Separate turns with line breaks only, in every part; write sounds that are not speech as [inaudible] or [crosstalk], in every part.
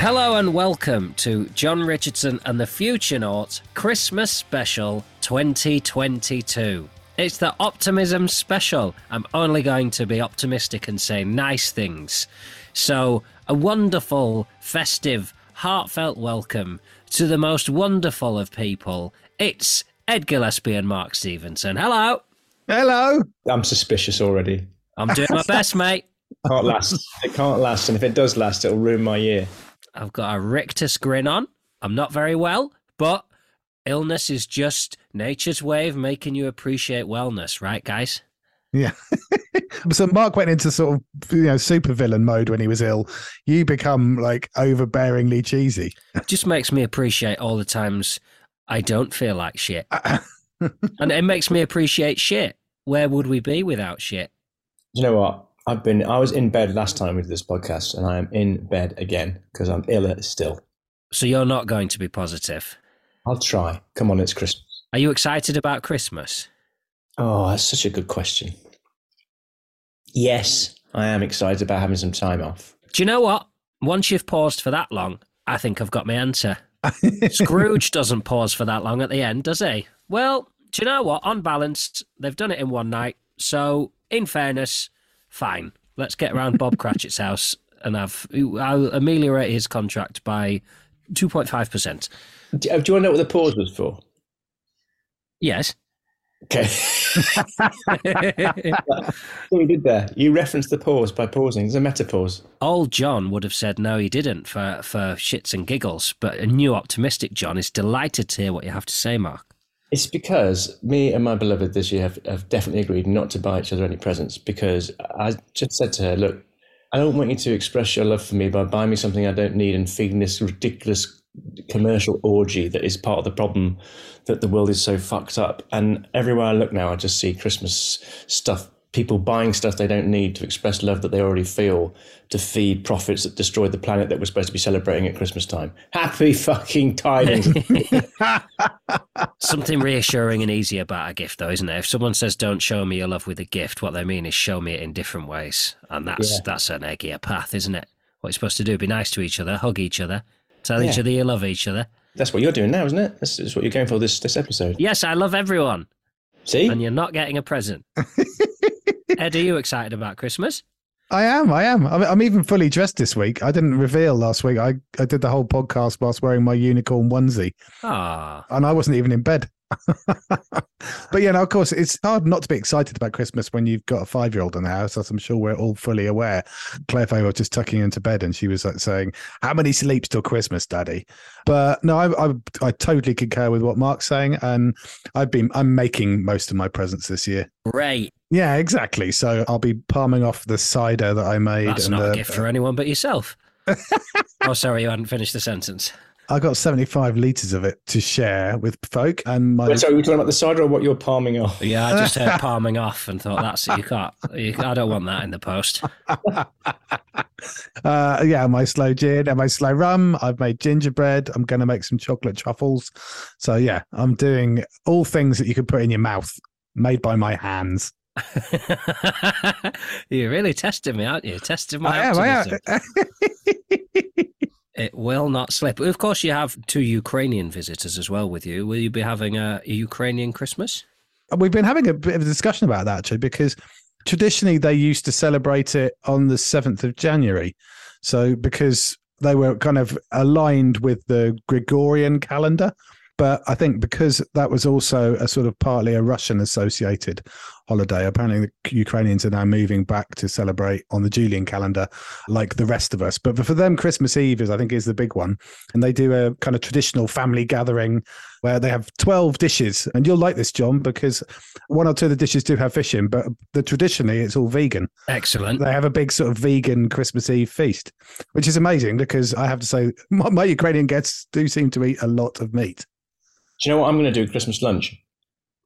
Hello and welcome to Jon Richardson and the Futurenaut Christmas Special 2022. It's the Optimism Special. I'm only going to be optimistic and say nice things. So, a wonderful, festive, heartfelt welcome to the most wonderful of people. It's Ed Gillespie and Mark Stevenson. Hello.
Hello.
I'm suspicious already.
I'm doing my [laughs] best, mate.
Can't last. It can't last, and if it does last, it'll ruin my year.
I've got a rictus grin on. I'm not very well, but illness is just nature's way of making you appreciate wellness, right, guys?
Yeah. [laughs] so Mark went into sort of you know supervillain mode when he was ill. You become like overbearingly cheesy. [laughs]
just makes me appreciate all the times I don't feel like shit. [laughs] and it makes me appreciate shit. Where would we be without shit?
You know what? I've been. I was in bed last time we did this podcast, and I am in bed again because I'm ill still.
So you're not going to be positive.
I'll try. Come on, it's Christmas.
Are you excited about Christmas?
Oh, that's such a good question. Yes, I am excited about having some time off.
Do you know what? Once you've paused for that long, I think I've got my answer. [laughs] Scrooge doesn't pause for that long at the end, does he? Well, do you know what? On balance, they've done it in one night. So, in fairness, fine. Let's get around Bob Cratchit's house and have I'll ameliorate his contract by two point five percent.
Do oh, you want to know what the pause was for?
Yes.
Okay. [laughs] what you did there? You referenced the pause by pausing. There's a meta pause.
Old Jon would have said no, he didn't for for shits and giggles. But a new optimistic Jon is delighted to hear what you have to say, Mark.
It's because me and my beloved this year have, have definitely agreed not to buy each other any presents because I just said to her, look, I don't want you to express your love for me by buying me something I don't need and feeding this ridiculous commercial orgy that is part of the problem that the world is so fucked up. And everywhere I look now, I just see Christmas stuff people buying stuff they don't need to express love that they already feel to feed profits that destroy the planet that we're supposed to be celebrating at Christmas time. Happy [laughs] fucking tidings. [laughs]
Something reassuring and easy about a gift, though, isn't it? If someone says, "Don't show me your love with a gift," what they mean is show me it in different ways, and that's yeah. that's an eggier path, isn't it? What you're supposed to do: be nice to each other, hug each other, tell yeah. each other you love each other.
That's what you're doing now, isn't it? That's, what you're going for this this episode.
Yes, I love everyone.
See,
and you're not getting a present. [laughs] Ed, are you excited about Christmas?
I am. I am. I'm I'm, even fully dressed this week. I didn't reveal last week. I, I did the whole podcast whilst wearing my unicorn onesie.
Ah.
And I wasn't even in bed. [laughs] but yeah, of course, it's hard not to be excited about Christmas when you've got a five year old in the house, as I'm sure we're all fully aware. Claire Faye was just tucking into bed and she was like saying, How many sleeps till Christmas, Daddy? But no, I, I, I totally concur with what Mark's saying. And I've been, I'm making most of my presents this year.
Great.
Yeah, exactly. So I'll be palming off the cider that I made.
That's not the, a gift for anyone but yourself. [laughs] oh, sorry, you hadn't finished the sentence.
I got 75 litres of it to share with folk. And my.
Wait, sorry, are we talking about the cider or what you're palming off? [laughs]
Yeah, I just heard [laughs] palming off and thought, that's it. You can't, you, I don't want that in the post. [laughs]
uh, yeah, my slow gin and my slow rum. I've made gingerbread. I'm going to make some chocolate truffles. So, yeah, I'm doing all things that you can put in your mouth made by my hands.
You're really testing me, aren't you? Testing my
I
optimism. Am, it will not slip. Of course, you have two Ukrainian visitors as well with you. Will you be having a, Ukrainian Christmas?
Uh, we've been having a bit of a discussion about that actually, because Traditionally, they used to celebrate it on the 7th of January. So, because they were kind of aligned with the Gregorian calendar. But I think because that was also a sort of partly a Russian associated holiday, apparently the Ukrainians are now moving back to celebrate on the Julian calendar like the rest of us. But for them, Christmas Eve is, I think, is the big one. And they do a kind of traditional family gathering where they have 12 dishes. And you'll like this, Jon, because one or two of the dishes do have fish in, but the traditionally it's all vegan.
Excellent.
They have a big sort of vegan Christmas Eve feast, which is amazing because I have to say, [laughs] my, my Ukrainian guests do seem to eat a lot of meat.
Do you know what I'm going to do Christmas lunch?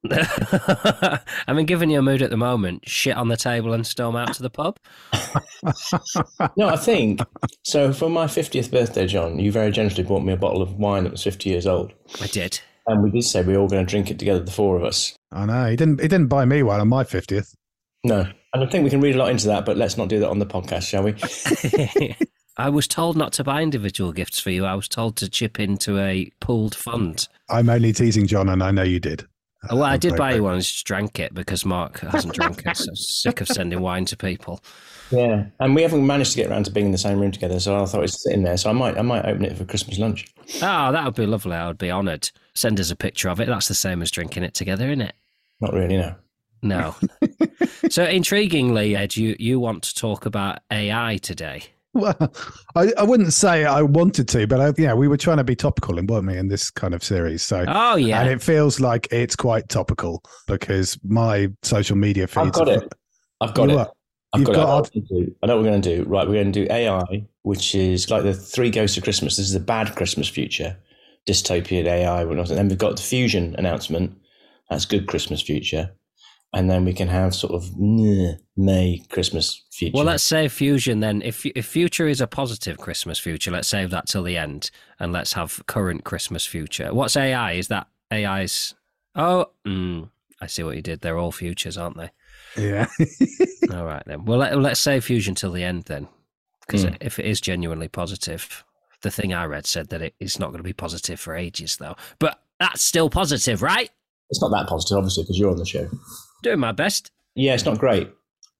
[laughs]
I mean, given your mood at the moment, shit on the table and storm out to the pub. [laughs]
no, I think so. For my 50th birthday, Jon, you very generously bought me a bottle of wine that was 50 years old.
I did.
And we did say we were all going to drink it together, the four of us.
I know. He didn't, he didn't buy me one on my 50th.
No. And I think we can read a lot into that, but let's not do that on the podcast, shall we? [laughs]
I was told not to buy individual gifts for you. I was told to chip into a pooled fund.
I'm only teasing Jon, and I know you did.
Oh, well, I did buy you one. I just drank it because Mark hasn't drunk it. So I'm sick of sending wine to people.
Yeah, and we haven't managed to get around to being in the same room together, so I thought it was sitting there. So I might, I might open it for Christmas lunch.
Oh, that would be lovely. I would be honoured. Send us a picture of it. That's the same as drinking it together, isn't it?
Not really, no.
No. [laughs] so intriguingly, Ed, you you want to talk about AI today?
Well, I, I wouldn't say I wanted to, but I, yeah, we were trying to be topical, in weren't we, in this kind of series? So,
oh yeah,
and it feels like it's quite topical because my social media feeds.
I've got
are-
it. I've got it.
What?
I've
You've
got,
got-
it. I know what we're gonna do. I know what we're going to do. Right, we're going to do AI, which is like the three ghosts of Christmas. This is the bad Christmas future, dystopian AI. And then we've got the fusion announcement. That's good Christmas future. And then we can have sort of May Christmas future.
Well, let's save fusion then. If if future is a positive Christmas future, let's save that till the end, and let's have current Christmas future. What's AI? Is that AI's? Oh, mm, I see what you did. They're all futures, aren't they?
Yeah. [laughs] [laughs]
All right then. Well, let, let's save fusion till the end then, because
Hmm.
if it is genuinely positive, the thing I read said that it, it's not going to be positive for ages though. But that's still positive, right?
it's not that positive, obviously, because you're on the show.
Doing my best.
Yeah, it's not great.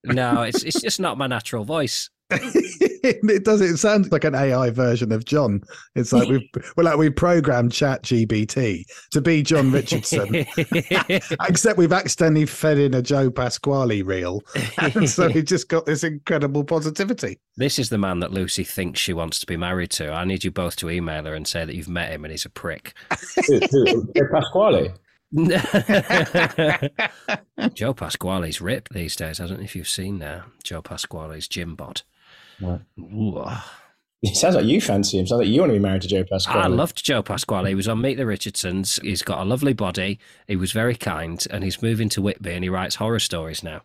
No, it's it's just not my natural voice. [laughs]
it does. It sounds like an AI version of Jon. It's like we've well, like we programmed ChatGPT to be Jon Richardson, [laughs] except we've accidentally fed in a Joe Pasquale reel, and so we've just got this incredible positivity.
This is the man that Lucy thinks she wants to be married to. I need you both to email her and say that you've met him and he's a prick.
Who- who- Pasquale. [laughs]
Joe Pasquale's ripped these days. I don't know if you've seen uh, Joe Pasquale's gym bot. Ah.
It sounds like you fancy him. Sounds like you want to be married to Joe Pasquale.
I loved Joe Pasquale. He was on Meet the Richardsons. He's got a lovely body. He was very kind, and he's moving to Whitby and he writes horror stories now.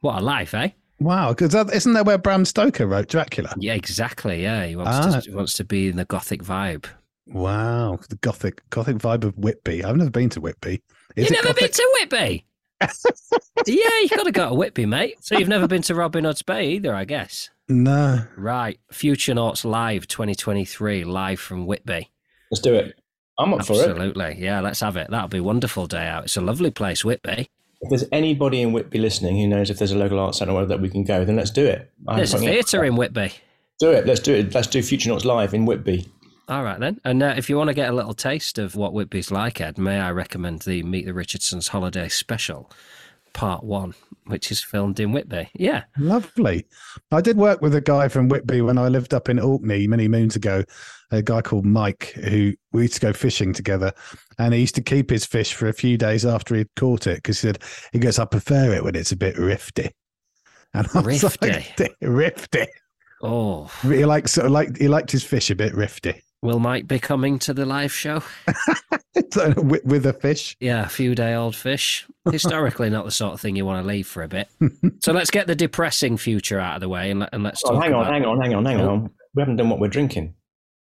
What a life, eh?
Wow, because isn't that where Bram Stoker wrote Dracula?
Yeah, exactly. Yeah, he wants
Ah.
to he wants to be in the gothic vibe.
Wow, the gothic gothic vibe of Whitby. I've never been to Whitby. Is
You've never
gothic?
been to Whitby? [laughs] yeah, you've got to go to Whitby, mate. So you've never been to Robin Hood's Bay either, I guess.
No.
Right, Futurenauts Live 2023, live from Whitby.
Let's do it. I'm up for it.
Absolutely, yeah. Let's have it. That'll be a wonderful day out. It's a lovely place, Whitby.
If there's anybody in Whitby listening who knows if there's a local arts centre where that we can go, then let's do it. I'm
There's a theatre in Whitby.
Do it. Let's do it. Let's do Futurenauts live in Whitby.
All right then. And uh, if you want to get a little taste of what Whitby's like, Ed, may I recommend the Meet the Richardsons Holiday Special, Part One, which is filmed in Whitby. Yeah.
Lovely. I did work with a guy from Whitby when I lived up in Orkney many moons ago. A guy called Mike, who we used to go fishing together, and he used to keep his fish for a few days after he'd caught it because he said he goes, "I prefer it when it's a bit rifty." [laughs] And I
Rifty?
like, [laughs] "Rifty."
Oh,
He liked sort of like he liked his fish a bit rifty
will Mike be coming to the live show? [laughs]
With, with a fish.
Yeah, a few day old fish. Historically, not the sort of thing you want to leave for a bit. [laughs] so let's get the depressing future out of the way and, let, and let's
Oh,
talk
hang on,
about-
hang on, hang on, hang
Oh.
on. We haven't done what we're drinking.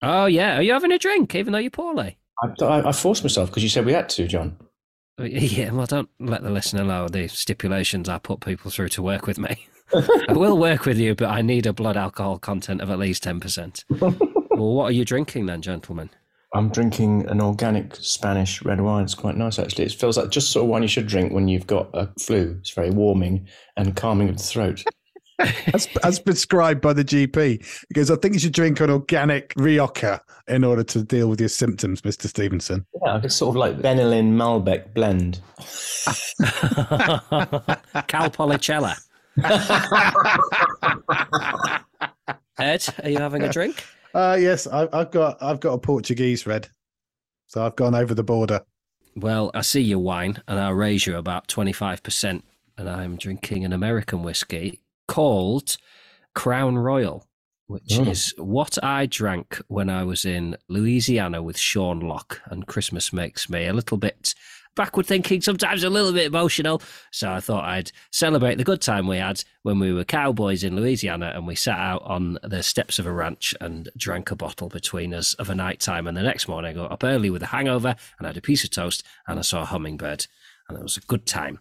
Oh, yeah. Are you having a drink, even though you're poorly?
I, I, I forced myself because you said we had to, Jon.
Oh, [laughs] yeah, well, don't let the listener know the stipulations I put people through to work with me. I will work with you, but I need a blood alcohol content of at least 10%. Well, what are you drinking then, gentlemen?
I'm drinking an organic Spanish red wine. It's quite nice, actually. It feels like just sort of wine you should drink when you've got a flu. It's very warming and calming of the throat. [laughs]
as, as prescribed by the GP, because I think you should drink an organic Rioja in order to deal with your symptoms, Mr. Stevenson.
Yeah, it's sort of like Benylin Malbec blend. [laughs]
Cal Policella. [laughs] Ed, are you having a drink?
Uh, yes, I, I've got I've got a Portuguese red, so I've gone over the border.
Well, I see your wine, and I'll raise you about twenty five percent, and I'm drinking an American whiskey called Crown Royal, which
Oh.
is what I drank when I was in Louisiana with Sean Lock, and Christmas makes me a little bit backward thinking, sometimes a little bit emotional. So I thought I'd celebrate the good time we had when we were cowboys in Louisiana and we sat out on the steps of a ranch and drank a bottle between us of a night time. And the next morning I got up early with a hangover and had a piece of toast and I saw a hummingbird. And it was a good time.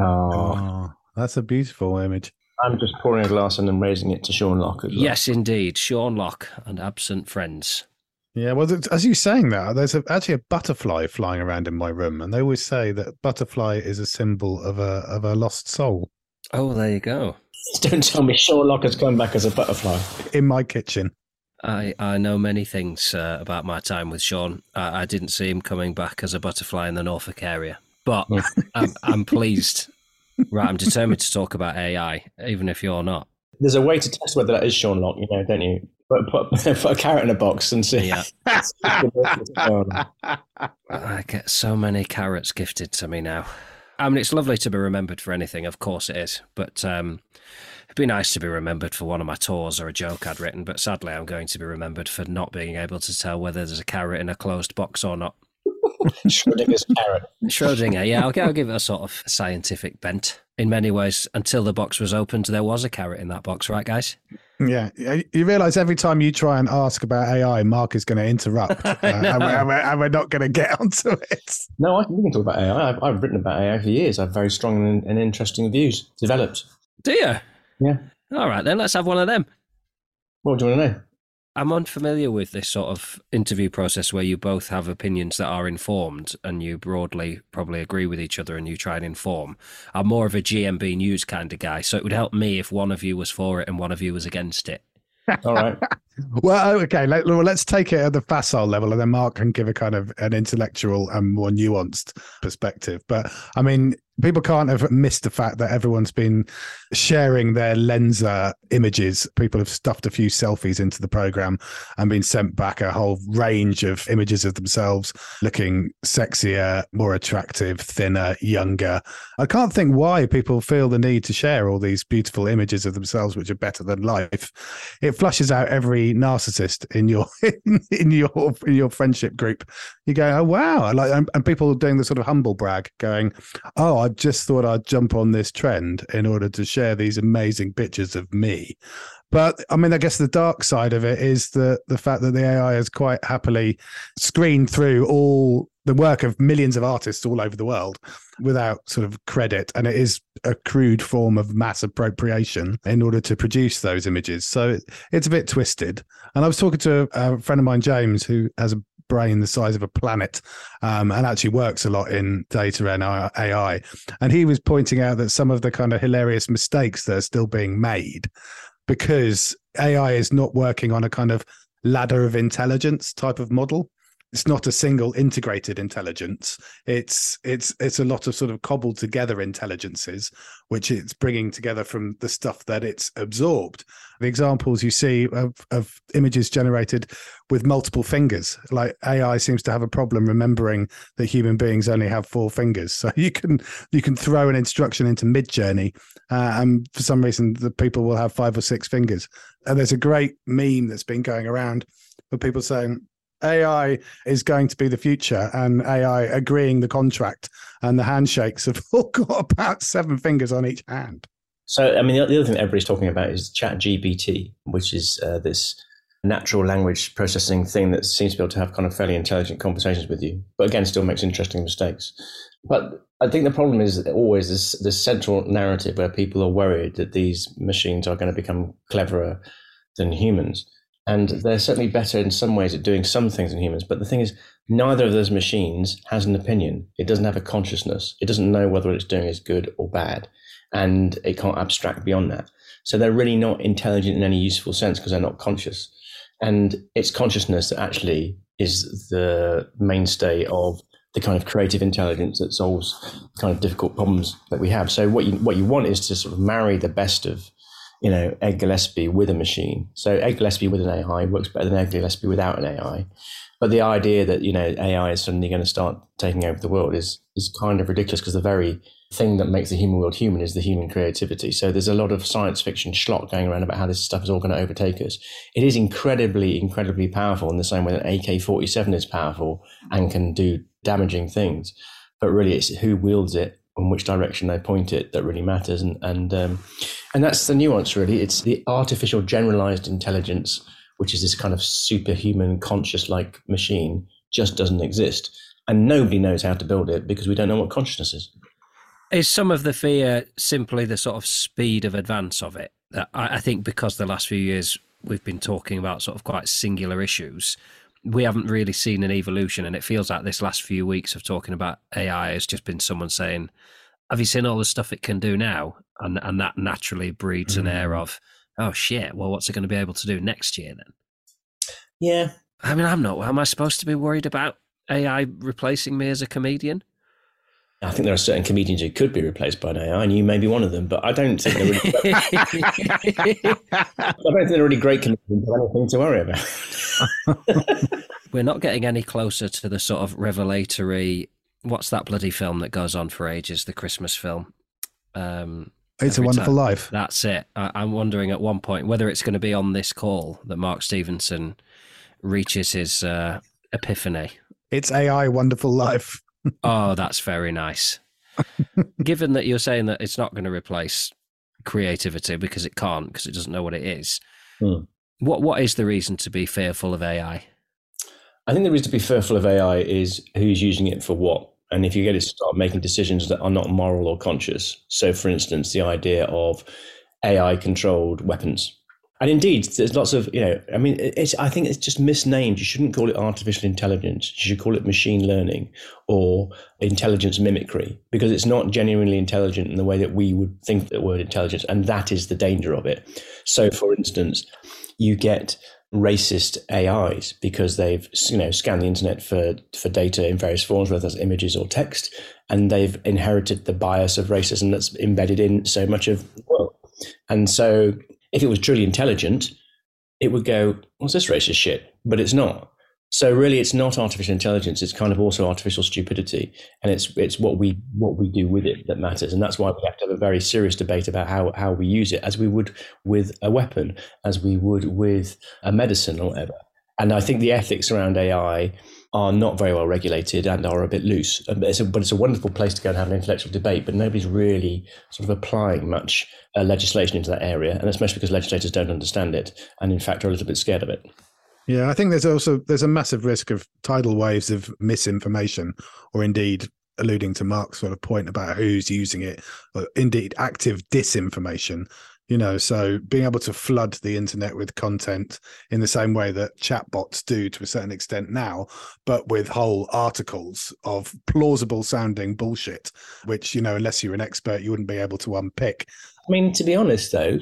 Oh,
Oh, that's a beautiful image.
I'm just pouring a glass and then raising it to Sean Lock. well.
Yes, indeed. Sean Lock and absent friends.
Yeah, well, as you saying that, there's a, actually a butterfly flying around in my room, and they always say that butterfly is a symbol of a of a lost soul
Oh, there you go. [laughs]
Don't tell me Sean Lock has come back as a butterfly.
in my kitchen.
I, I know many things uh, about my time with Sean. I, I didn't see him coming back as a butterfly in the Norfolk area, but [laughs] I'm, I'm pleased. Right, I'm determined to talk about AI, even if you're not.
There's a way to test whether that is Sean Lock, you know, don't you? Put, put, [laughs] put a carrot in a box and see.
Yeah. [laughs] I get so many carrots gifted to me now. I mean, it's lovely to be remembered for anything, of course it is. But um, it'd be nice to be remembered for one of my tours or a joke I'd written. But sadly, I'm going to be remembered for not being able to tell whether there's a carrot in a closed box or not. [laughs]
Schrodinger's carrot.
Schrodinger, yeah, I'll, I'll give it a sort of scientific bent. In many ways, until the box was opened, there was a carrot in that box, right, guys?
Yeah, you realise every time you try and ask about AI, Mark is going to interrupt, [laughs] uh, and, we're, and we're- and we're not going to get onto it.
No, I can, we can talk about AI. I've, I've written about AI for years. I have very strong and, and interesting views developed.
Do you?
Yeah.
All right, then let's have one of them.
What do you want to know?
I'm unfamiliar with this sort of interview process where you both have opinions that are informed and you broadly probably agree with each other and you try and inform. I'm more of a GMB news kind of guy, so it would help me if one of you was for it and one of you was against it.
All right. [laughs]
Well, oh, okay, let, well, let's take it at the facile level, and then Mark can give a kind of an intellectual and more nuanced perspective. But I mean, people can't have missed the fact that everyone's been sharing their Lensa images. People have stuffed a few selfies into the program and been sent back a whole range of images of themselves looking sexier, more attractive, thinner, younger. I can't think why people feel the need to share all these beautiful images of themselves, which are better than life. It flushes out every narcissist in your [laughs] in your in your friendship group. You go, oh wow, I like, and, people are doing the sort of humble brag, going, oh, I just thought I'd jump on this trend in order to share these amazing pictures of me. But I mean, I guess the dark side of it is the the fact that the AI has quite happily screened through all the work of millions of artists all over the world without sort of credit, and it is a crude form of mass appropriation in order to produce those images. So it, it's a bit twisted. And I was talking to a friend of mine, James, who has a brain the size of a planet um, and actually works a lot in data and AI. And he was pointing out that some of the kind of hilarious mistakes that are still being made because AI is not working on a kind of ladder of intelligence type of model. It's not a single integrated intelligence. It's it's it's a lot of sort of cobbled together intelligences, which it's bringing together from the stuff that it's absorbed. The examples you see of, of images generated with multiple fingers, like AI seems to have a problem remembering that human beings only have four fingers. So [laughs] you can you can throw an instruction into Midjourney, uh, and for some reason the people will have five or six fingers. And there's a great meme that's been going around of people saying AI is going to be the future, and AI agreeing the contract, and the handshakes have [laughs] all got about seven fingers on each hand.
So, I mean, the the other thing everybody's talking about is ChatGPT, which is uh, this natural language processing thing that seems to be able to have kind of fairly intelligent conversations with you, but again, still makes interesting mistakes. But I think the problem is always this, this central narrative where people are worried that these machines are going to become cleverer than humans. And they're certainly better in some ways at doing some things than humans. But the thing is, neither of those machines has an opinion. It doesn't have a consciousness. It doesn't know whether what it's doing is good or bad. And it can't abstract beyond that. So they're really not intelligent in any useful sense because they're not conscious. And it's consciousness that actually is the mainstay of the kind of creative intelligence that solves kind of difficult problems that we have. So what you what you want is to sort of marry the best of you know, Ed Gillespie with a machine. So Ed Gillespie with an AI works better than Ed Gillespie without an AI. But the idea that, you know, AI is suddenly going to start taking over the world is, is kind of ridiculous because the very thing that makes the human world human is the human creativity. So there's a lot of science fiction schlock going around about how this stuff is all going to overtake us. It is incredibly, incredibly powerful in the same way that AK 47 is powerful and can do damaging things. But really, it's who wields it in which direction they point it that really matters. And and um, and that's the nuance really. It's the artificial generalized intelligence, which is this kind of superhuman conscious like machine, just doesn't exist. And nobody knows how to build it because we don't know what consciousness is.
Is some of the fear simply the sort of speed of advance of it? I think because the last few years we've been talking about sort of quite singular issues, we haven't really seen an evolution. And it feels like this last few weeks of talking about AI has just been someone saying, Have you seen all the stuff it can do now? And and that naturally breeds mm. an air mm. of, Oh shit, well what's it going to be able to do next year then?
Yeah.
I mean, I'm not am I supposed to be worried about AI replacing me as a comedian?
I think there are certain comedians who could be replaced by an AI, and you may be one of them. But I don't think they're really. I don't think they're really great comedians. Have anything to worry about. [laughs]
We're not getting any closer to the sort of revelatory. What's that bloody film that goes on for ages? The Christmas film.
Um, it's a Wonderful time. Life.
That's it. I, am wondering at one point whether it's going to be on this call that Mark Stevenson reaches his uh, epiphany.
It's AI Wonderful Life
oh, that's very nice. [laughs] Given that you're saying that it's not going to replace creativity because it can't, because it doesn't know what it is, hmm. what what is the reason to be fearful of AI?
I think the reason to be fearful of AI is who's using it for what. And if you get it to start making decisions that are not moral or conscious, so for instance, the idea of AI controlled weapons and indeed, there's lots of, you know, I mean, it's, I think it's just misnamed. You shouldn't call it artificial intelligence. You should call it machine learning or intelligence mimicry because it's not genuinely intelligent in the way that we would think the word intelligence. And that is the danger of it. So, for instance, you get racist AIs because they've, you know, scanned the internet for, for data in various forms, whether that's images or text, and they've inherited the bias of racism that's embedded in so much of the world. And so if it was truly intelligent, it would go, what's this racist shit? But it's not. So really, it's not artificial intelligence. It's kind of also artificial stupidity, and it's it's what we what we do with it that matters. And that's why we have to have a very serious debate about how how we use it, as we would with a weapon, as we would with a medicine or whatever. And I think the ethics around AI are not very well regulated and are a bit loose. But it's a, but it's a wonderful place to go and have an intellectual debate. But nobody's really sort of applying much uh, legislation into that area, and especially because legislators don't understand it and, in fact, are a little bit scared of it.
Yeah, I think there's also there's a massive risk of tidal waves of misinformation, or indeed alluding to Mark's sort of point about who's using it, or indeed active disinformation you know so being able to flood the internet with content in the same way that chatbots do to a certain extent now but with whole articles of plausible sounding bullshit which you know unless you're an expert you wouldn't be able to unpick
i mean to be honest though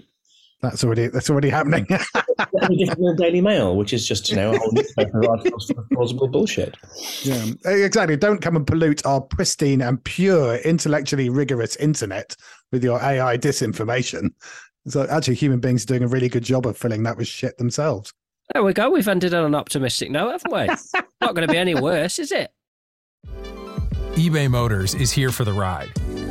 that's already that's already happening. [laughs]
the Daily Mail, which is just you know a whole newspaper of plausible bullshit.
Yeah, eh, exactly. Don't come and pollute our pristine and pure, intellectually rigorous internet with your AI disinformation. So actually, human beings are doing a really good job of filling that with shit themselves.
There we go. We've ended on an optimistic note, haven't we? [laughs] Not going to be any worse, is it?
eBay Motors is here for the ride.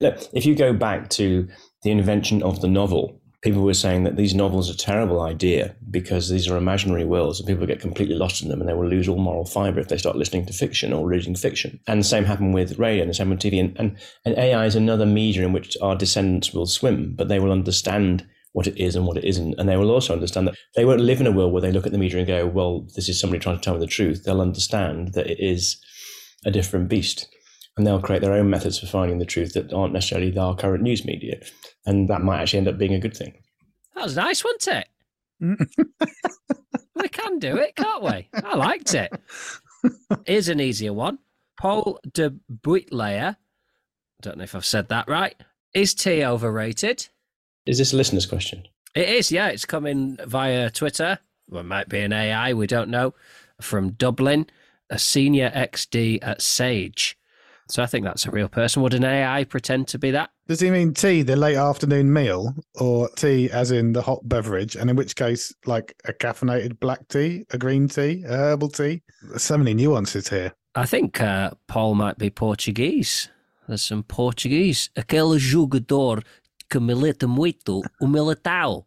Look, if you go back to the invention of the novel, people were saying that these novels are a terrible idea because these are imaginary worlds and people get completely lost in them and they will lose all moral fiber if they start listening to fiction or reading fiction. And the same happened with radio and the same with TV. And, and, and AI is another media in which our descendants will swim, but they will understand what it is and what it isn't. And they will also understand that they won't live in a world where they look at the media and go, well, this is somebody trying to tell me the truth. They'll understand that it is a different beast. And they'll create their own methods for finding the truth that aren't necessarily our current news media. And that might actually end up being a good thing.
That was nice, wasn't it? Mm. [laughs] we can do it, can't we? I liked it. [laughs] Here's an easier one. Paul de Buitlayer, I don't know if I've said that right. Is tea overrated?
Is this a listener's question?
It is, yeah. It's coming via Twitter. Well, it might be an AI, we don't know. From Dublin, a senior XD at Sage. So I think that's a real person. Would an AI pretend to be that?
Does he mean tea, the late afternoon meal, or tea as in the hot beverage? And in which case, like a caffeinated black tea, a green tea, a herbal tea? There's so many nuances here.
I think uh, Paul might be Portuguese. There's some Portuguese. Aquele jogador que milita muito, o militao.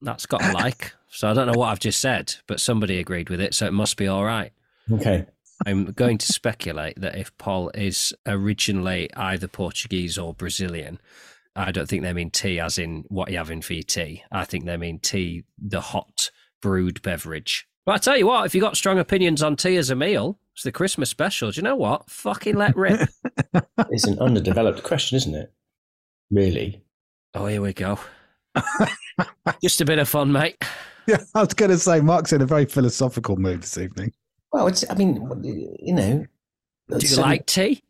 That's got a like. So I don't know what I've just said, but somebody agreed with it, so it must be all right.
Okay.
I'm going to speculate that if Paul is originally either Portuguese or Brazilian, I don't think they mean tea as in what you're having for your tea. I think they mean tea, the hot brewed beverage. But I tell you what, if you've got strong opinions on tea as a meal, it's the Christmas special. Do you know what? Fucking let rip. [laughs]
It's an underdeveloped question, isn't it? Really?
oh, here we go. Just a bit of fun, mate. [laughs]
Yeah, I was going to say, Mark's in a very philosophical mood this evening.
Well, it's, I mean, you know.
Do you like tea?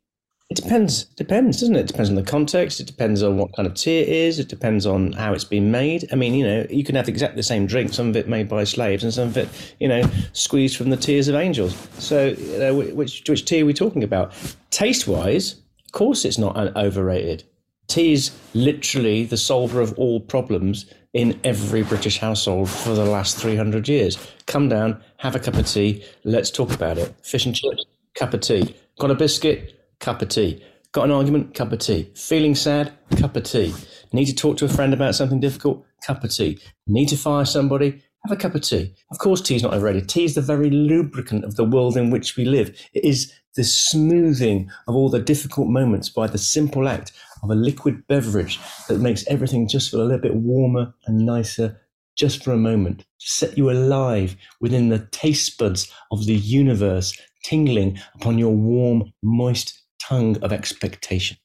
It depends. Depends, doesn't it? It depends on the context. It depends on what kind of tea it is. It depends on how it's been made. I mean, you know, you can have exactly the same drink. Some of it made by slaves, and some of it, you know, squeezed from the tears of angels. So, you know, which which tea are we talking about? Taste wise, of course, it's not overrated. Tea is literally the solver of all problems in every British household for the last 300 years. Come down, have a cup of tea, let's talk about it. Fish and chips, cup of tea. Got a biscuit, cup of tea. Got an argument, cup of tea. Feeling sad, cup of tea. Need to talk to a friend about something difficult, cup of tea. Need to fire somebody, have a cup of tea. Of course, tea is not overrated. Tea is the very lubricant of the world in which we live. It is the smoothing of all the difficult moments by the simple act of a liquid beverage that makes everything just feel a little bit warmer and nicer just for a moment, to set you alive within the taste buds of the universe, tingling upon your warm, moist tongue of expectation.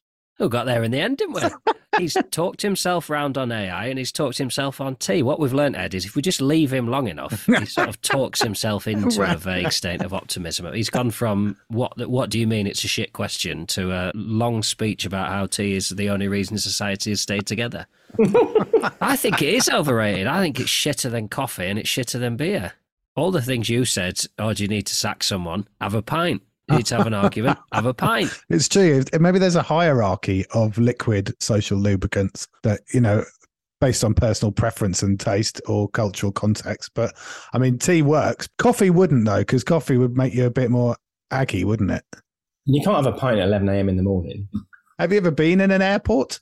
Who got there in the end, didn't we? [laughs] he's talked himself round on AI and he's talked himself on tea. What we've learned, Ed, is if we just leave him long enough, [laughs] he sort of talks himself into a vague state of optimism. He's gone from what what do you mean it's a shit question to a long speech about how tea is the only reason society has stayed together. [laughs] I think it is overrated. I think it's shitter than coffee and it's shitter than beer. All the things you said, oh, do you need to sack someone? Have a pint. You need to have an argument. Have a pint.
It's true. Maybe there's a hierarchy of liquid social lubricants that, you know, based on personal preference and taste or cultural context. But I mean, tea works. Coffee wouldn't, though, because coffee would make you a bit more aggy, wouldn't it?
You can't have a pint at 11 a.m. in the morning.
Have you ever been in an airport?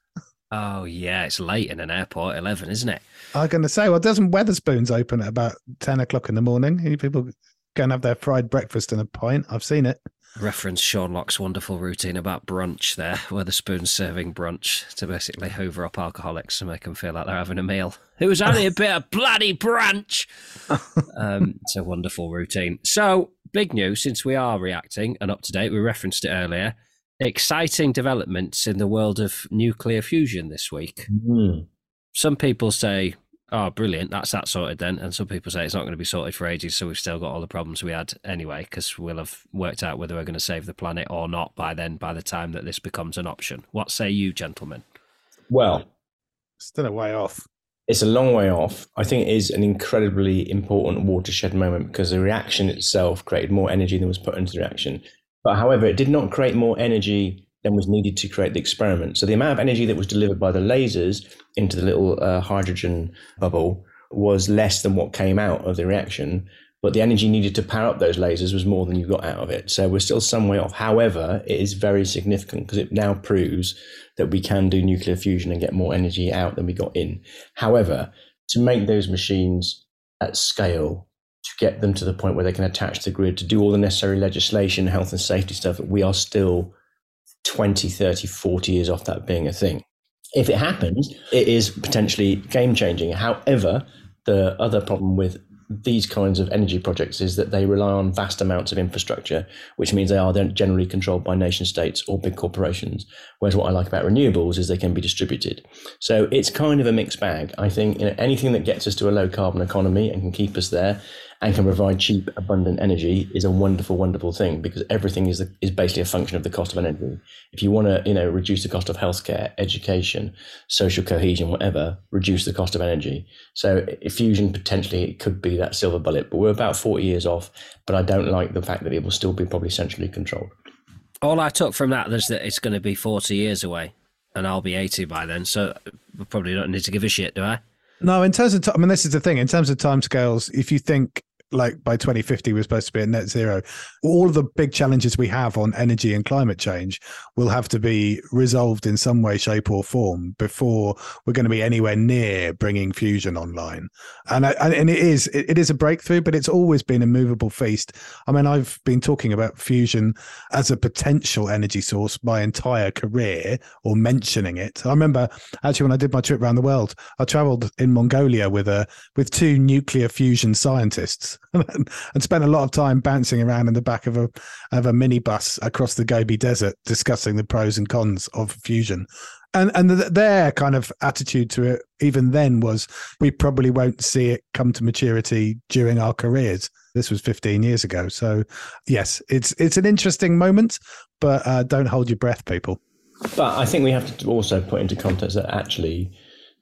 Oh, yeah, it's late in an airport, 11, isn't it?
I'm going to say, well, doesn't Wetherspoons open at about 10 o'clock in the morning? You People go and have their fried breakfast and a pint. I've seen it.
Reference Sean Lock's wonderful routine about brunch there, where the spoon's serving brunch to basically hoover up alcoholics to make them feel like they're having a meal. It was only a bit of bloody brunch. [laughs] um, it's a wonderful routine. So, big news since we are reacting and up to date, we referenced it earlier. Exciting developments in the world of nuclear fusion this week.
Mm.
Some people say oh, brilliant, that's that sorted then. And some people say it's not going to be sorted for ages, so we've still got all the problems we had anyway, because we'll have worked out whether we're going to save the planet or not by then, by the time that this becomes an option. What say you, gentlemen?
Well,
still a way off.
It's a long way off. I think it is an incredibly important watershed moment because the reaction itself created more energy than was put into the reaction. But however, it did not create more energy than was needed to create the experiment. So the amount of energy that was delivered by the lasers into the little uh, hydrogen bubble was less than what came out of the reaction. But the energy needed to power up those lasers was more than you got out of it. So we're still some way off. However, it is very significant because it now proves that we can do nuclear fusion and get more energy out than we got in. However, to make those machines at scale, to get them to the point where they can attach to the grid, to do all the necessary legislation, health and safety stuff, we are still 20, 30, 40 years off that being a thing. If it happens, it is potentially game changing. However, the other problem with these kinds of energy projects is that they rely on vast amounts of infrastructure, which means they are then generally controlled by nation states or big corporations. Whereas what I like about renewables is they can be distributed. So it's kind of a mixed bag. I think you know, anything that gets us to a low carbon economy and can keep us there and can provide cheap, abundant energy is a wonderful, wonderful thing because everything is the, is basically a function of the cost of energy. If you want to, you know, reduce the cost of healthcare, education, social cohesion, whatever, reduce the cost of energy. So fusion potentially could be that silver bullet, but we're about forty years off. But I don't like the fact that it will still be probably centrally controlled.
All I took from that is that it's going to be forty years away, and I'll be eighty by then. So we probably don't need to give a shit, do I?
No, in terms of, t- I mean, this is the thing. In terms of timescales, if you think like by 2050 we're supposed to be at net zero. All of the big challenges we have on energy and climate change will have to be resolved in some way shape or form before we're going to be anywhere near bringing fusion online. And and it is it is a breakthrough but it's always been a movable feast. I mean i've been talking about fusion as a potential energy source my entire career or mentioning it. I remember actually when i did my trip around the world i traveled in mongolia with a with two nuclear fusion scientists [laughs] and spent a lot of time bouncing around in the back of a of a minibus across the Gobi Desert, discussing the pros and cons of fusion. And and their kind of attitude to it, even then, was we probably won't see it come to maturity during our careers. This was 15 years ago, so yes, it's it's an interesting moment, but uh, don't hold your breath, people.
But I think we have to also put into context that actually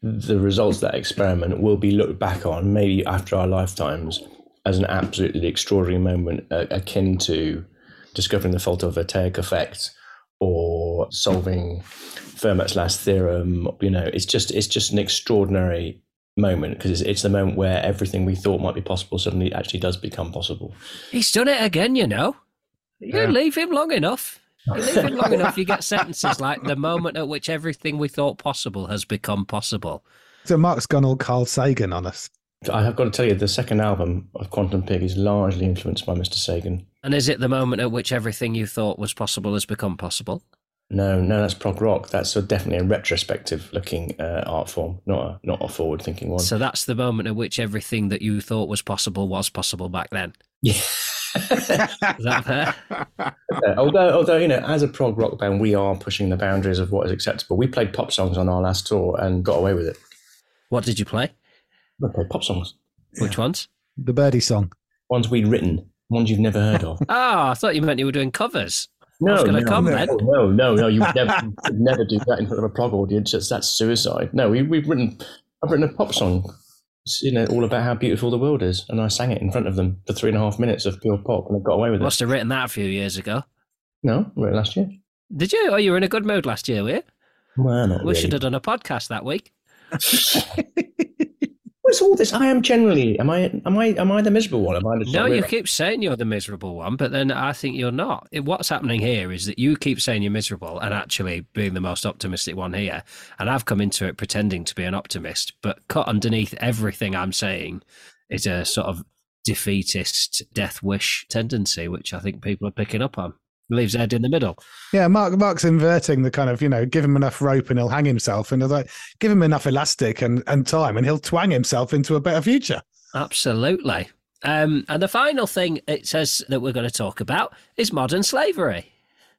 the results of that experiment will be looked back on maybe after our lifetimes as an absolutely extraordinary moment uh, akin to discovering the photovoltaic effect or solving Fermat's last theorem. You know, it's just it's just an extraordinary moment because it's, it's the moment where everything we thought might be possible suddenly actually does become possible.
He's done it again, you know. You yeah. leave him long enough. You leave him long enough, you get sentences [laughs] like the moment at which everything we thought possible has become possible.
So Mark's gone all Carl Sagan on us.
I have got to tell you, the second album of Quantum Pig is largely influenced by Mr. Sagan.
And is it the moment at which everything you thought was possible has become possible?
No, no, that's prog rock. That's a, definitely a retrospective looking uh, art form, not a, not a forward thinking one.
So that's the moment at which everything that you thought was possible was possible back then.
Yeah.
is that fair? [laughs]
although, although you know, as a prog rock band, we are pushing the boundaries of what is acceptable. We played pop songs on our last tour and got away with it.
What did you play?
Okay, pop songs.
Which ones?
The Birdie song.
Ones we'd written, ones you've never heard of.
oh, [laughs] I thought you meant you were doing covers.
No,
no,
come, no, no, no, no, You would never, never do that in front of a prog audience. That's, that's suicide. No, we, we've written. I've written a pop song. It's, you know, all about how beautiful the world is, and I sang it in front of them for three and a half minutes of pure pop, and I got away with
it. Must
have
written that a few years ago.
No, I wrote it last year.
Did you? Oh, you were in a good mood last year, were you?
Well, not
we
really.
should have done a podcast that week. [laughs] [laughs]
What's all this? I am generally. Am I? Am I? Am I the miserable one? Am I? The
no, you keep saying you're the miserable one, but then I think you're not. What's happening here is that you keep saying you're miserable and actually being the most optimistic one here. And I've come into it pretending to be an optimist, but cut underneath everything I'm saying is a sort of defeatist death wish tendency, which I think people are picking up on. Leaves Ed in the middle.
Yeah, Mark Mark's inverting the kind of, you know, give him enough rope and he'll hang himself. And like, give him enough elastic and, and time and he'll twang himself into a better future.
Absolutely. Um, and the final thing it says that we're going to talk about is modern slavery.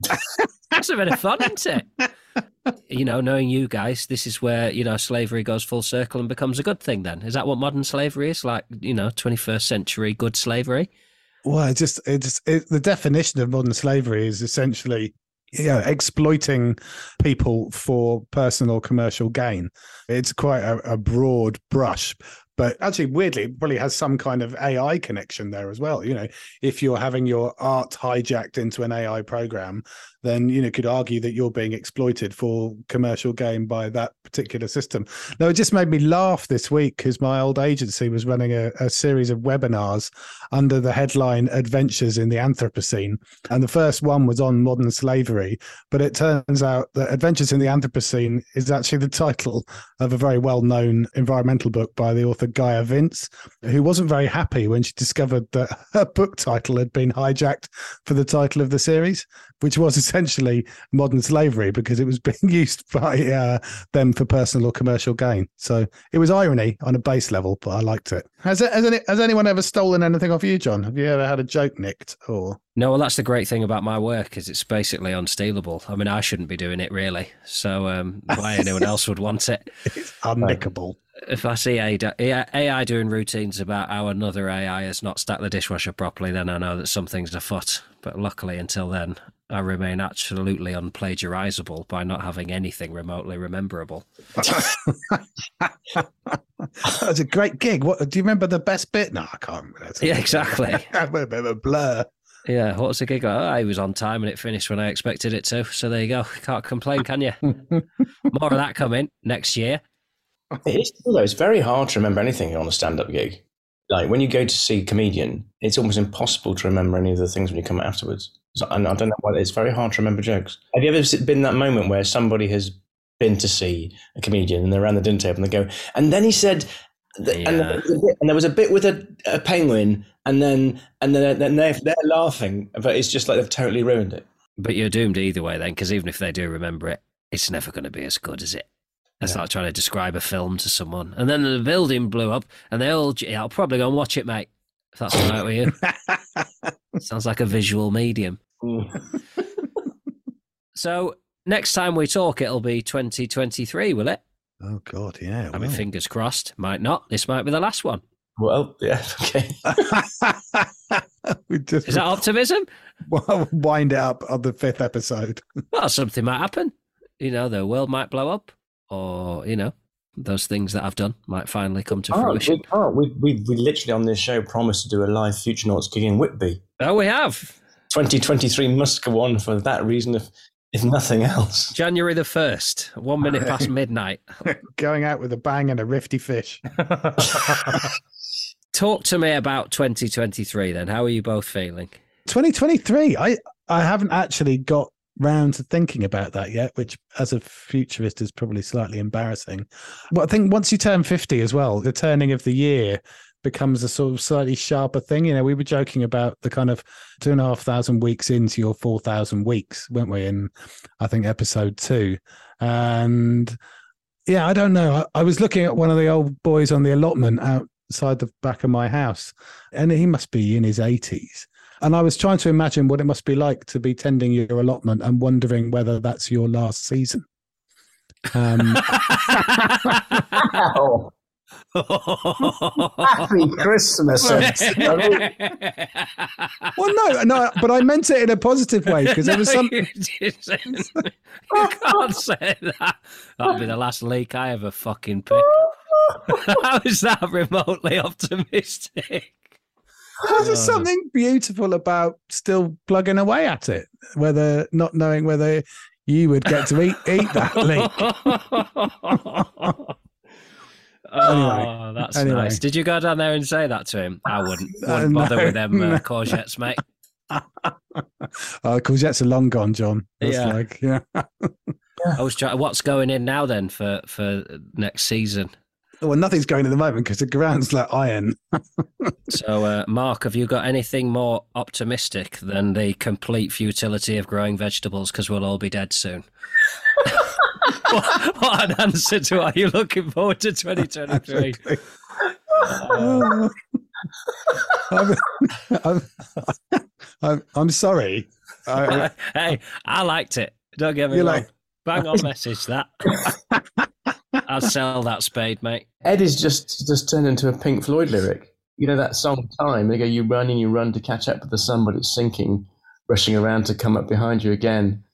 [laughs] That's a bit of fun, isn't it? You know, knowing you guys, this is where, you know, slavery goes full circle and becomes a good thing then. Is that what modern slavery is? Like, you know, 21st century good slavery?
Well, it just, it just, it, the definition of modern slavery is essentially you know, exploiting people for personal commercial gain. It's quite a, a broad brush, but actually weirdly it probably has some kind of ai connection there as well you know if you're having your art hijacked into an ai program then you know could argue that you're being exploited for commercial gain by that particular system. Now it just made me laugh this week because my old agency was running a, a series of webinars under the headline adventures in the anthropocene. And the first one was on modern slavery but it turns out that adventures in the anthropocene is actually the title of a very well-known environmental book by the author Gaia Vince, who wasn't very happy when she discovered that her book title had been hijacked for the title of the series, which was essentially modern slavery because it was [laughs] being used by uh, them for personal or commercial gain. So it was irony on a base level, but I liked it. Has, it, has, any, has anyone ever stolen anything off you, Jon? Have you ever had a joke nicked or?
No, well, that's the great thing about my work is it's basically unstealable. I mean, I shouldn't be doing it really. So um, why anyone else would want it? [laughs]
It's unnickable
if I see AI doing routines about how another AI has not stacked the dishwasher properly, then I know that something's afoot. But luckily, until then, I remain absolutely unplagiarizable by not having anything remotely rememberable. [laughs]
That's a great gig. What do you remember the best bit? No, I can't remember.
Yeah, exactly. [laughs]
a bit of a blur.
Yeah, what was the gig? Oh, I was on time and it finished when I expected it to. So there you go. Can't complain, can you? [laughs] More of that coming next year.
It is though. It's very hard to remember anything on a stand-up gig. Like when you go to see a comedian, it's almost impossible to remember any of the things when you come afterwards. So, and I don't know why it's very hard to remember jokes. Have you ever been that moment where somebody has been to see a comedian and they're around the dinner table and they go, and then he said, yeah. and, there bit, and, there was a bit with a, a penguin, and then and then, then they're, they're laughing, but it's just like they've totally ruined it.
But you're doomed either way, then, because even if they do remember it, it's never going to be as good as it that's yeah. like trying to describe a film to someone. And then the building blew up, and they all, yeah, I'll probably go and watch it, mate. If that's all right with you. [laughs] Sounds like a visual medium. [laughs] so next time we talk, it'll be 2023, will it?
Oh, God, yeah.
I mean, fingers crossed. Might not. This might be the last one.
Well, yeah, [laughs] okay. [laughs]
we just Is that optimism?
Well, wind it up on the fifth episode.
well, something might happen. You know, the world might blow up or you know those things that I've done might finally come to ah, fruition.
We can't. We, we, we literally on this show promised to do a live Futurenauts gig in Whitby.
Oh, we have.
2023 must go on for that reason, if, if nothing else.
January the 1st, one minute past [laughs] midnight.
Going out with a bang and a rifty fish. [laughs]
Talk to me about 2023 then. How are you both feeling?
2023. I, I haven't actually got round to thinking about that yet, which as a futurist is probably slightly embarrassing. But I think once you turn 50 as well, the turning of the year becomes a sort of slightly sharper thing. You know, we were joking about the kind of two and a half thousand weeks into your 4,000 weeks, weren't we, in I think episode two. And yeah, I don't know. I, I was looking at one of the old boys on the allotment outside the back of my house, and he must be in his 80s and I was trying to imagine what it must be like to be tending your allotment and wondering whether that's your last season. Um, [laughs]
Happy [laughs] Christmas. [laughs] well,
no, no, but I meant it in a positive way because no, there was some. You,
you can't say that. That'll be the last leak I ever fucking pick. How is that remotely optimistic?
There's uh, something beautiful about still plugging away at it, whether not knowing whether you would get to eat eat that [laughs] leek. [laughs]
oh, that's anyway. nice. Did you go down there and say that to him? I wouldn't. Uh, wouldn't bother no, with them uh, no. courgettes, mate.
uh, [laughs] courgettes are long gone, Jon. That's
yeah.
Like, yeah.
I was trying. What's going in now then for for next season?
Well, nothing's going at the moment because the ground's like iron. [laughs]
so, uh, Mark, have you got anything more optimistic than the complete futility of growing vegetables because we'll all be dead soon? [laughs] what, what, an answer to are you looking forward to 2023?
Uh, I'm, I'm, I'm, I'm, sorry.
I, [laughs] hey, I liked it. Don't get me wrong. Like, Bang on message that. I'll sell that spade, mate.
Ed is just just turned into a Pink Floyd lyric. You know that song "Time"? They go, "You run and you run to catch up with the sun, but it's sinking, rushing around to come up behind you again."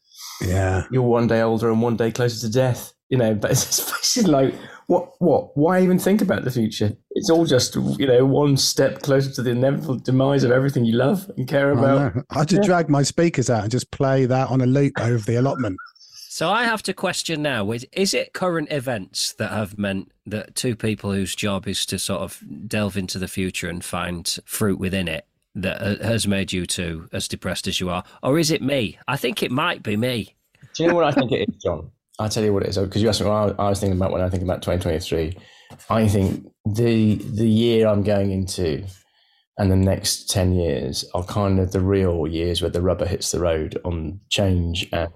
Yeah,
you're one day older and one day closer to death. You know, but [laughs] it's basically like, what, what? Why even think about the future? It's all just you know one step closer to the inevitable demise of everything you love and care about.
I, I had to yeah. drag my speakers out and just play that on a loop over the allotment.
So I have to question now: is it current events that have meant that two people whose job is to sort of delve into the future and find fruit within it that uh, has made you two as depressed as you are, or is it me? I think it might be me.
Do you know what I think it is, Jon? I'll tell you what it is because you asked me what I was thinking about when I think about 2023. I think the the year I'm going into and the next 10 years are kind of the real years where the rubber hits the road on change and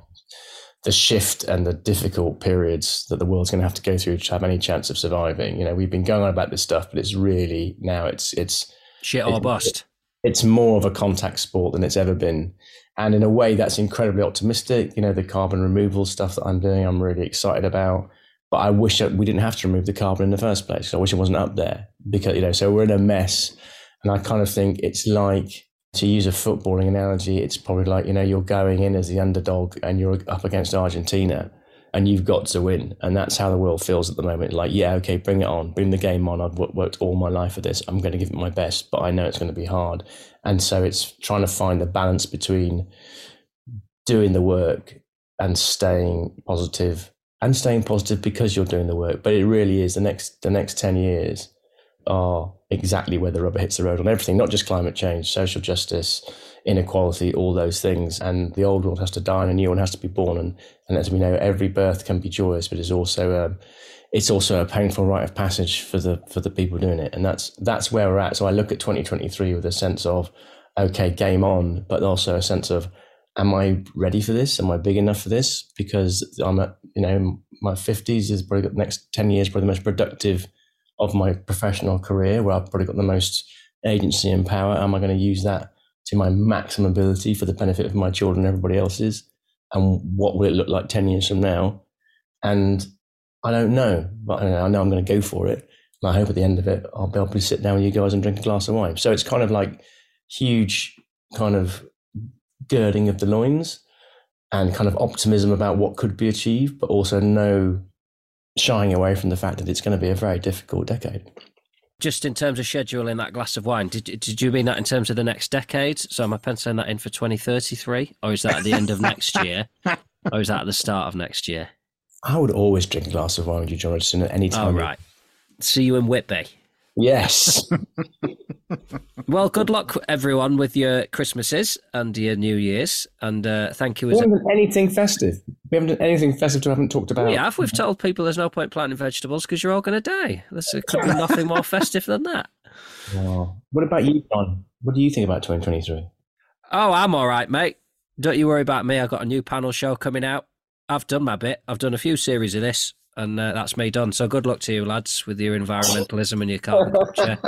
the shift and the difficult periods that the world's going to have to go through to have any chance of surviving. You know, we've been going on about this stuff, but it's really now it's it's
shit or bust.
It's more of a contact sport than it's ever been, and in a way, that's incredibly optimistic. You know, the carbon removal stuff that I'm doing, I'm really excited about. But I wish we didn't have to remove the carbon in the first place. I wish it wasn't up there because you know. So we're in a mess, and I kind of think it's like to use a footballing analogy, it's probably like, you know, you're going in as the underdog and you're up against Argentina and you've got to win. And that's how the world feels at the moment. Like, yeah, okay, bring it on, bring the game on. I've worked all my life for this. I'm going to give it my best, but I know it's going to be hard. And so it's trying to find the balance between doing the work and staying positive and staying positive because you're doing the work. But it really is the next, the next 10 years are exactly where the rubber hits the road on everything, not just climate change, social justice, inequality, all those things. And the old world has to die and a new one has to be born. And, and as we know, every birth can be joyous, but it's also a, um, it's also a painful rite of passage for the for the people doing it. And that's that's where we're at. So I look at 2023 with a sense of, okay, game on, but also a sense of, am I ready for this? Am I big enough for this? Because I'm at, you know, my 50s is probably the next 10 years, probably the most productive of my professional career where I've probably got the most agency and power? Am I going to use that to my maximum ability for the benefit of my children and everybody else's? And what will it look like 10 years from now? And I don't know, but I know I'm going to go for it. And I hope at the end of it, I'll be able to sit down with you guys and drink a glass of wine. So it's kind of like huge kind of girding of the loins and kind of optimism about what could be achieved, but also no shying away from the fact that it's going to be a very difficult decade.
Just in terms of scheduling that glass of wine, did, did you mean that in terms of the next decade? So am I penciling that in for 2033? Or is that at the end of next year? [laughs] or is that at the start of next year?
I would always drink a glass of wine with you, Jon Richardson, at any time.
Oh, right. See you in Whitby.
Yes.
well, good luck, everyone, with your Christmases and your New Year's. And uh, thank you.
We haven't done anything festive. We haven't done anything festive we haven't talked about.
We have. We've told people there's no point planting vegetables because you're all going to die. There's could be nothing more [laughs] festive than that.
Oh. What about you, Jon? What do you think about 2023?
Oh, I'm all right, mate. Don't you worry about me. I've got a new panel show coming out. I've done my bit. I've done a few series of this and uh, that's me done. So good luck to you, lads, with your environmentalism and your carbon capture.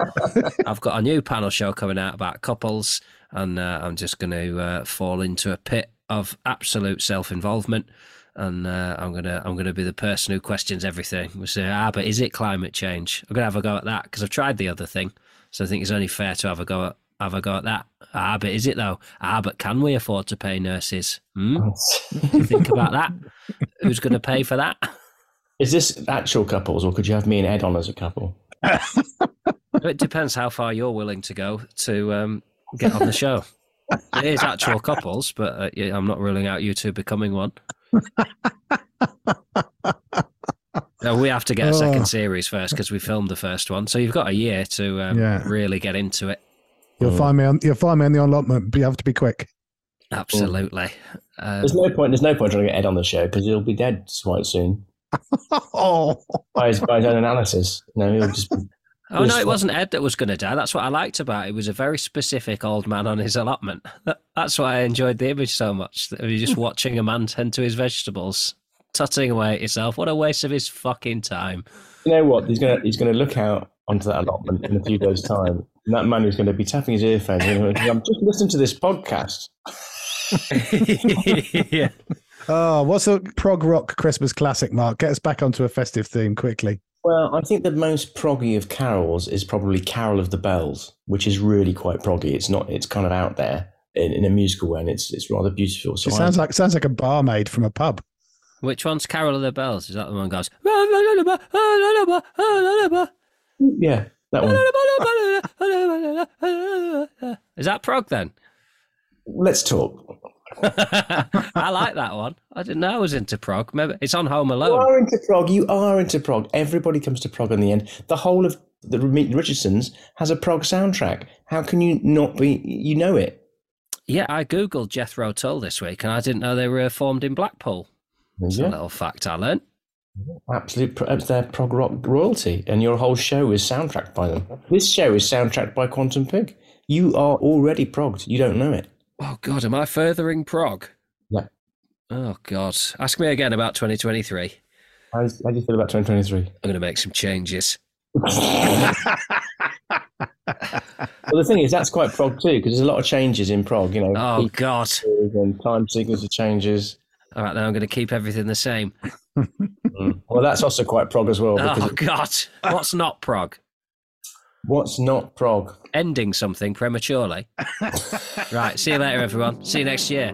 [laughs] I've got a new panel show coming out about couples, and uh, I'm just going to uh, fall into a pit of absolute self-involvement. And uh, I'm gonna I'm gonna be the person who questions everything. We say, ah, but is it climate change? I'm gonna have a go at that because I've tried the other thing, so I think it's only fair to have a go at have a go at that. Ah, but is it though? Ah, but can we afford to pay nurses? Hmm? think about that. Who's going to pay for that?
Is this actual couples, or could you have me and Ed on as a couple?
it depends how far you're willing to go to um, get on the show. it is actual couples, but uh, yeah, I'm not ruling out you two becoming one. no, we have to get a second oh. series first because we filmed the first one. So you've got a year to um, yeah. really get into it.
You'll find me on. You'll find me on the allotment, but you have to be quick.
Absolutely.
Um, there's no point. There's no point trying to get Ed on the show because he'll be dead quite soon.
Oh,
by his, by his own analysis. You know, he'll just be [laughs]
Oh no, it wasn't Ed that was going to die. That's what I liked about it. It was a very specific old man on his allotment. [laughs] That's why I enjoyed the image so much. That You're just [laughs] watching a man tend to his vegetables, tutting away at yourself. What a waste of his fucking time.
You know what? He's gonna he's gonna look out onto that allotment in a few days' time. And that man is going to be tapping his earphones. And going, I'm just listening to this podcast.
yeah.
Oh, what's a prog rock Christmas classic? Mark, get us back onto a festive theme quickly.
Well, I think the most proggy of carols is probably Carol of the Bells, which is really quite proggy. It's not. It's kind of out there in, in a musical way, and it's it's rather beautiful. So
it sounds like sounds like a barmaid from a pub.
Which one's Carol of the Bells? Is that the one that goes? [laughs]
yeah, that one.
Is that prog then?
Let's talk. [laughs]
I like that one. I didn't know I was into prog. Maybe it's on Home Alone.
You are into prog. You are into prog. Everybody comes to prog in the end. The whole of the Meet Richardsons has a prog soundtrack. How can you not be? You know it.
Yeah, I googled Jethro Tull this week, and I didn't know they were formed in Blackpool. It's a little fact I learned.
Absolute, it's their prog rock royalty, and your whole show is soundtracked by them. This show is soundtracked by Quantum Pig. You are already progged. You don't know it.
Oh God, am I furthering prog?
Yeah.
Oh God, ask me again about 2023.
How, how do you feel about 2023?
I'm going to make some changes. [laughs]
Well, the thing is, that's quite prog too, because there's a lot of changes in prog. You know,
Oh God.
and time signature changes.
All right, then I'm going to keep everything the same. Mm.
Well, that's also quite prog as well.
Oh God, what's not prog?
What's not prog?
Ending something prematurely. [laughs] right, see you later, everyone. See you next year.